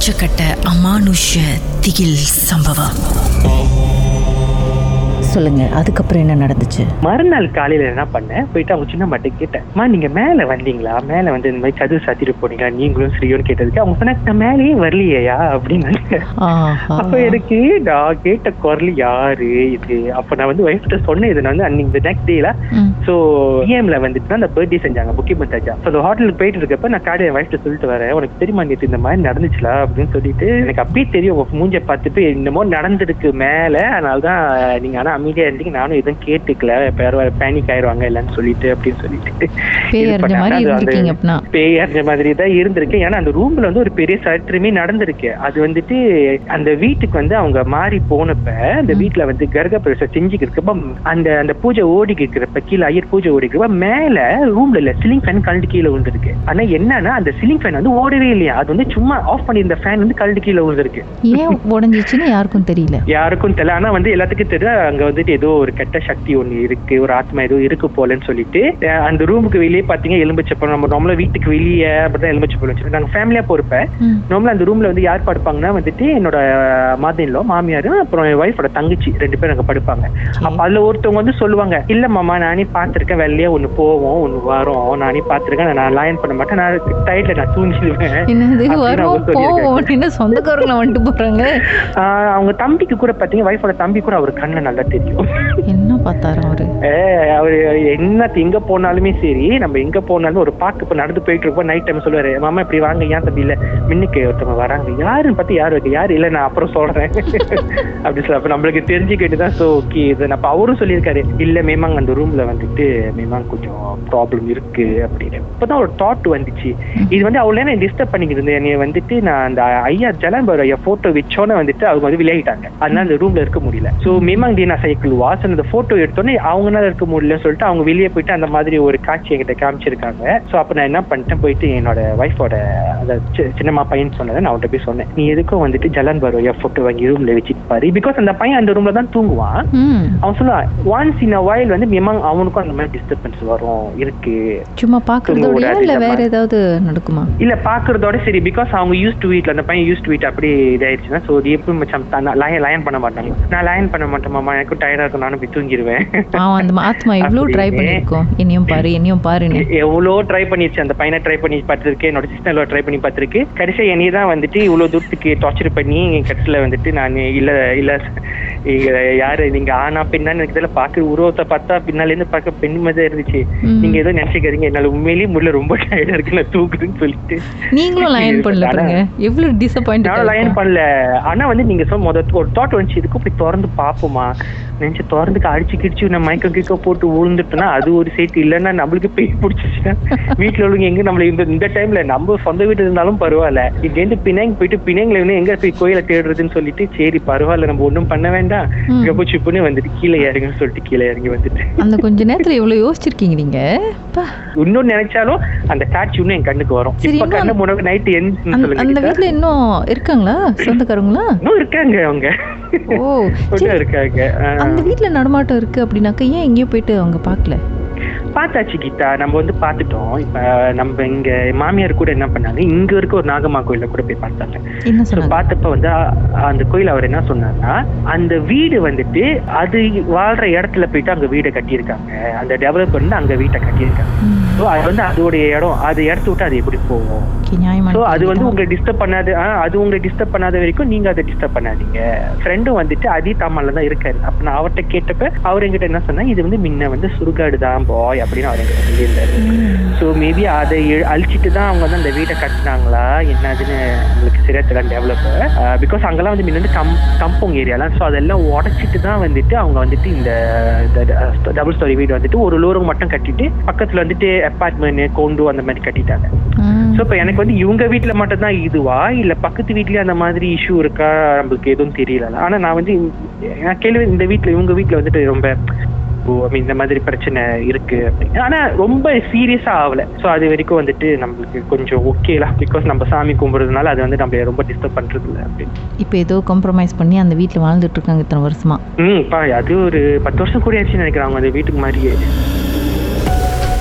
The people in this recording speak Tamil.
ഒച്ചക്കെട്ട് അമാനുഷ്യ തികിൽ സംഭവം. சொல்லுங்க அதுக்கப்புறம் என்ன நடந்துச்சு? மறுநாள் காலையில என்ன பண்ணேன் போயிட்டு அவங்க சின்ன மாட்டை கேட்டேன் அம்மா நீங்க மேல வந்தீங்களா? மேல வந்து இந்த மாதிரி கதவு சாத்திட்டு போனீங்களா? நீங்களும் ஸ்ரீயோன்னு கேட்டதுக்கு அவங்க சொன்னாங்க நான் மேலேயே வரலையா அப்படின்னு. அப்ப எனக்கு நான் கேட்ட குரல் யாரு இது? அப்ப நான் வந்து ஒய்ஃப்ட்ட சொன்னேன் இது நான் வந்து அன்னைக்கு நெக்ஸ்ட் டேல ம். சோ இஎம்ல வந்துட்டு அந்த பர்த்டே செஞ்சாங்க புக்கி மத்தாஜா ஸோ அந்த ஹோட்டலுக்கு போயிட்டு இருக்கப்ப நான் என் ஒய்ஃப்ட்ட சொல்லிட்டு வரேன் உனக்கு தெரியுமா நேற்று இந்த மாதிரி நடந்துச்சுல? அப்படின்னு சொல்லிட்டு எனக்கு அப்படியே தெரியும் மூஞ்ச பார்த்துட்டு என்னமோ நடந்திருக்கு மேல அதனாலதான் நீங்க ஆனா அமைதியா இருந்தீங்க. நானும் எதுவும் கேட்டுக்கல. யாரும் பேனிக் ஆயிருவாங்க இல்லைன்னு சொல்லிட்டு அப்படின்னு சொல்லிட்டு. பேய் அறிஞ்ச. மாதிரி தான் இருந்திருக்கு. ஏன்னா அந்த ரூம்ல வந்து ஒரு பெரிய சற்றுமே நடந்திருக்கு. அது வந்துட்டு அந்த வீட்டுக்கு வந்து அவங்க மாறி போனப்ப அந்த வீட்டுல வந்து கர்க பிரவேசம் செஞ்சுக்கிட்டு இருக்கப்ப அந்த அந்த பூஜை ஓடிக்கிட்டு இருக்கிறப்ப கீழே ஐயர் பூஜை ஓடிக்கிறப்ப மேல ரூம்ல இல்ல சிலிங் ஃபேன் கழண்டு கீழே விழுந்திருக்கு. ஆனா என்னன்னா அந்த சிலிங் ஃபேன் வந்து ஓடவே இல்லையா? அது வந்து சும்மா ஆஃப் பண்ணியிருந்த ஃபேன் வந்து கழண்டு கீழே விழுந்திருக்கு. ஏன் உடஞ்சிச்சுன்னு யாருக்கும் தெரியல. யாருக்கும் தெரியல. ஆனா வந்து எல்லாத்துக்கும் தெரியும் அங்க வந்துட்டு ஏதோ ஒரு கெட்ட சக்தி ஒண்ணு இருக்கு ஒரு ஆத்மா ஏதோ இருக்கு போலன்னு சொல்லிட்டு அந்த ரூமுக்கு வெளியே பாத்தீங்க எலும்பிச்சப்பழம் நம்ம நார்மலா வீட்டுக்கு வெளியே அப்படிதான் எலும்பிச்சப்பழம் வச்சிருக்கோம் நாங்க ஃபேமிலியா போறப்ப. நார்மலா அந்த ரூம்ல வந்து யார் படுப்பாங்கன்னா வந்துட்டு என்னோட மாதின்லோ மாமியார் அப்புறம் என் ஒய்ஃபோட தங்கச்சி ரெண்டு பேரும் அங்க படுப்பாங்க. அப்ப அதுல ஒருத்தவங்க வந்து சொல்லுவாங்க இல்ல மாமா நானே பாத்திருக்கேன் வெள்ளையா ஒண்ணு போவோம் ஒண்ணு வரும் நானே பாத்திருக்கேன் நான் லாயன் பண்ண மாட்டேன் நான் டைட்ல நான் தூங்கிடுவேன். சொந்தக்காரங்களை வந்துட்டு போறாங்க? அவங்க தம்பிக்கு கூட பாத்தீங்க ஒய்ஃபோட தம்பி கூட அவர் கண்ணு நல்லா தெரியும். என்ன பார்த்தாரு அவரு? அவரு என்ன எங்க போனாலுமே சரி நம்ம எங்க போனாலும் ஒரு பார்க்க இப்ப நடந்து போயிட்டு இருப்போம் நைட் டைம் சொல்லுவாரு மாமா இப்படி வாங்க ஏன் தம்பி இல்ல? மின்னுக்கு ஒருத்தவங்க வராங்க. யாருன்னு பார்த்து யாரு இருக்கு யாரு இல்ல நான் அப்புறம் சொல்றேன். அப்படி சொல்ல அப்ப நம்மளுக்கு தெரிஞ்சுக்கிட்டு தான் சோ ஓகே இது அப்ப அவரும் சொல்லியிருக்காரு இல்ல மேமாங்க அந்த ரூம்ல வந்துட்டு மேமாங்க கொஞ்சம் ப்ராப்ளம் இருக்கு அப்படின்னு. இப்பதான் ஒரு தாட் வந்துச்சு. இது வந்து அவ்வளோ நேரம் டிஸ்டர்ப் பண்ணிக்கிட்டு இருந்தேன் என்னைய வந்துட்டு நான் அந்த ஐயா ஜலம்பர் ஐயா போட்டோ வச்சோன்னே வந்துட்டு அவங்க வந்து விளையாடிட்டாங்க அதனால அந்த ரூம்ல இருக்க முடியல. சோ மேமாங் தீனா சைக்கிள் வாஸ் அந்த போட்டோ எடுத்தோன்னே அவங்கனால இருக்க முடியலன்னு சொல்லிட்டு அவங்க வெளியே போயிட்டு அந்த மாதிரி ஒரு காட்சி என்கிட்ட காமிச்சிருக்காங்க. சோ அப்ப நான் என்ன பண்ணிட்டேன்? போயிட்டு என்னோட ஒய்ஃபோட அந்த சி- சின்னம்மா பையன் சொன்னதை நான் அவன்கிட்ட போய் சொன்னேன். நீ எதுக்கும் வந்துட்டு ஜலன் பரோயா போட்டோ வாங்கி ரூம்ல வச்சுட்டு பாரு. பிகாஸ் அந்த பையன் அந்த ரூம்ல தான் தூங்குவான். அவன் சொல்லுவான் ஒன்ஸ் இன் அ வயல் வந்து மேமாங் அவனுக்கும் அந்த மாதிரி டிஸ்டர்பன்ஸ் வரும் இருக்கு. சும்மா பாக்குறதோடயா விடாது இல்ல வேற. ஏதாவது நடக்குமா? இல்ல பாக்குறதோட சரி பிகாஸ் அவங்க யூஸ் டு வீட்ல அந்த பையன் யூஸ் டு வீட் அப்படி இதாயிருச்சுன்னா ஸோ எப்படி மச்சான் லயன் லயன் பண்ண மாட்டாங்க நான் லயன் பண்ண மாட்டேன் மாமா. எனக்கும் டயர்டா இருக்கும் நானும் போய் தூங்கிடுவேன் அந்த ஆத்மா இவ்வளவு ட்ரை. பண்ணிருக்கோம் என்னையும் பாரு என்னையும் பாருன்னு எவ்வளோ ட்ரை பண்ணிருச்சு. அந்த பையனை ட்ரை பண்ணி பார்த்துருக்கு என்னோட சிஸ்டர் ட்ரை பண்ணி பார்த்துருக்கு. கடைசியா என்னைய தான் வந்துட்டு இவ்வளவு தூரத்துக்கு டார்ச்சர் பண்ணி கடைசியில வந்துட்டு நான் இல்ல இல்ல இங்க யாரு? நீங்க ஆனா பின்னான்னு எனக்கு தெரியல பாக்க உருவத்தை பார்த்தா பின்னால இருந்து பார்க்க பெண் மாதிரி இருந்துச்சு. நீங்க ஏதோ நினைச்சுக்கிறீங்க என்னால உண்மையிலேயே முள்ள ரொம்ப டயர்டா இருக்கு நான் தூக்குதுன்னு சொல்லிட்டு. நீங்களும் லயன் பண்ணல எவ்வளவு டிசப்பாயிண்ட் நானும் லைன் பண்ணல. ஆனா வந்து நீங்க சொன்ன முத ஒரு தாட் வந்துச்சு. இதுக்கு இப்படி திறந்து பாப்போமா நினைச்சு திறந்துக்கு அடிச்சு கிடிச்சு நம்ம மயக்கம் கிக்க போட்டு விழுந்துட்டோம்னா அது ஒரு சேர்த்து இல்லைன்னா நம்மளுக்கு பேய் பிடிச்சிச்சுன்னா வீட்டுல உள்ளவங்க எங்க நம்மள இந்த இந்த டைம்ல நம்ம சொந்த வீடு இருந்தாலும் பரவாயில்ல. இங்க இருந்து பினாங்க போயிட்டு பினாங்கில வந்து எங்க போய் கோயிலை தேடுறதுன்னு சொல்லிட்டு சரி பரவாயில்ல. நம்ம ஒண்ணும் பண்ண வேண்டாம். ம். கப்பு சிப்புன்னு வந்துட்டு கீழே இறங்குன்னு சொல்லிட்டு கீழே இறங்கி வந்துட்டு. அந்த கொஞ்ச நேரத்துல எவ்வளவு யோசிச்சிருக்கீங்க நீங்க. இன்னும் நினைச்சாலும் அந்த காட்சி இன்னும் என் கண்ணுக்கு வரும். இப்ப கண்ணு முன்னாடி நைட் அந்த-. வீட்ல இன்னும் இருக்காங்களா? சொந்தக்காரங்களா இன்னும் இருக்காங்க அவங்க. ஓ இருக்காங்க. அந்த வீட்ல நடமாட்டம் இருக்கு அப்படின்னாக்க ஏன் எங்கேயோ போயிட்டு அவங்க பார்க்கல? பார்த்தாச்சு கீதா. நம்ம வந்து பார்த்துட்டோம். இப்ப நம்ம இங்க மாமியார் கூட என்ன பண்ணாங்க? இங்க இருக்க ஒரு நாகம்மா கோயில்ல கூட போய் பார்த்தாங்க. ஸோ பார்த்தப்ப வந்து அந்த கோயில் அவர் என்ன சொன்னார்னா அந்த வீடு வந்துட்டு அது வாழ்ற இடத்துல போயிட்டு அங்க வீடை கட்டியிருக்காங்க. அந்த டெவலப்பர் வந்து அங்க வீட்டை கட்டியிருக்காங்க. ஸோ அது வந்து அதோடைய இடம். அது இடத்த விட்டு அது எப்படி போகும்? ஸோ அது வந்து. உங்களை டிஸ்டர்ப் பண்ணாது அது உங்களை டிஸ்டர்ப் பண்ணாத வரைக்கும் நீங்க அதை டிஸ்டர்ப் பண்ணாதீங்க. ஃப்ரெண்டும் வந்துட்டு அதே தாமல்ல தான் இருக்காரு. அப்ப நான் அவர்கிட்ட கேட்டப்ப அவர் என்கிட்ட என்ன சொன்னா இது வந்து முன்ன வந்து சுருகாடு தான் பாய் அப்படின்னு அவர் என்கிட்ட சொல்லியிருந்தாரு. ஸோ மேபி அதை அழிச்சிட்டு தான் அவங்க வந்து அந்த வீட்டை கட்டினாங்களா? என்னதுன்னு நம்மளுக்கு சரியா தெரியல டெவலப்பர் பிகாஸ் அங்கெல்லாம் வந்து முன்ன வந்து கம் கம்பவுங் ஏரியாலாம் ஸோ அதெல்லாம் உடச்சிட்டு தான் வந்துட்டு அவங்க வந்துட்டு இந்த டபுள் ஸ்டோரி வீடு வந்துட்டு ஒரு லோரம் மட்டும் கட்டிட்டு பக்கத்துல வந்துட்டு அப்பார்ட்மெண்ட் கோண்டு அந்த மாதிரி கட்டிட்டாங்க. ஸோ இப்போ எனக்கு வந்து இவங்க வீட்டில் மட்டும் தான் இதுவா? இல்லை பக்கத்து வீட்லயே அந்த மாதிரி இஷ்யூ இருக்கா? நம்மளுக்கு எதுவும் தெரியல ஆனால் நான் வந்து நான் கேள்வி இந்த வீட்டில் இவங்க வீட்டில் வந்துட்டு ரொம்ப I mean, இந்த மாதிரி பிரச்சனை இருக்கு அப்படின்னு. ஆனா ரொம்ப சீரியஸா ஆகல ஸோ அது வரைக்கும் வந்துட்டு நம்மளுக்கு கொஞ்சம் ஓகேலாம் பிகாஸ் நம்ம சாமி கும்பிடுறதுனால அது வந்து நம்ம ரொம்ப டிஸ்டர்ப் பண்றது இல்லை அப்படின்னு. இப்போ ஏதோ காம்ப்ரமைஸ் பண்ணி அந்த வீட்ல வாழ்ந்துட்டு இருக்காங்க இத்தனை வருஷமா. ம் பா அது ஒரு பத்து வருஷம் கூட ஆச்சுன்னு நினைக்கிறேன். அவங்க அந்த வீட்டுக்கு மாதிரியே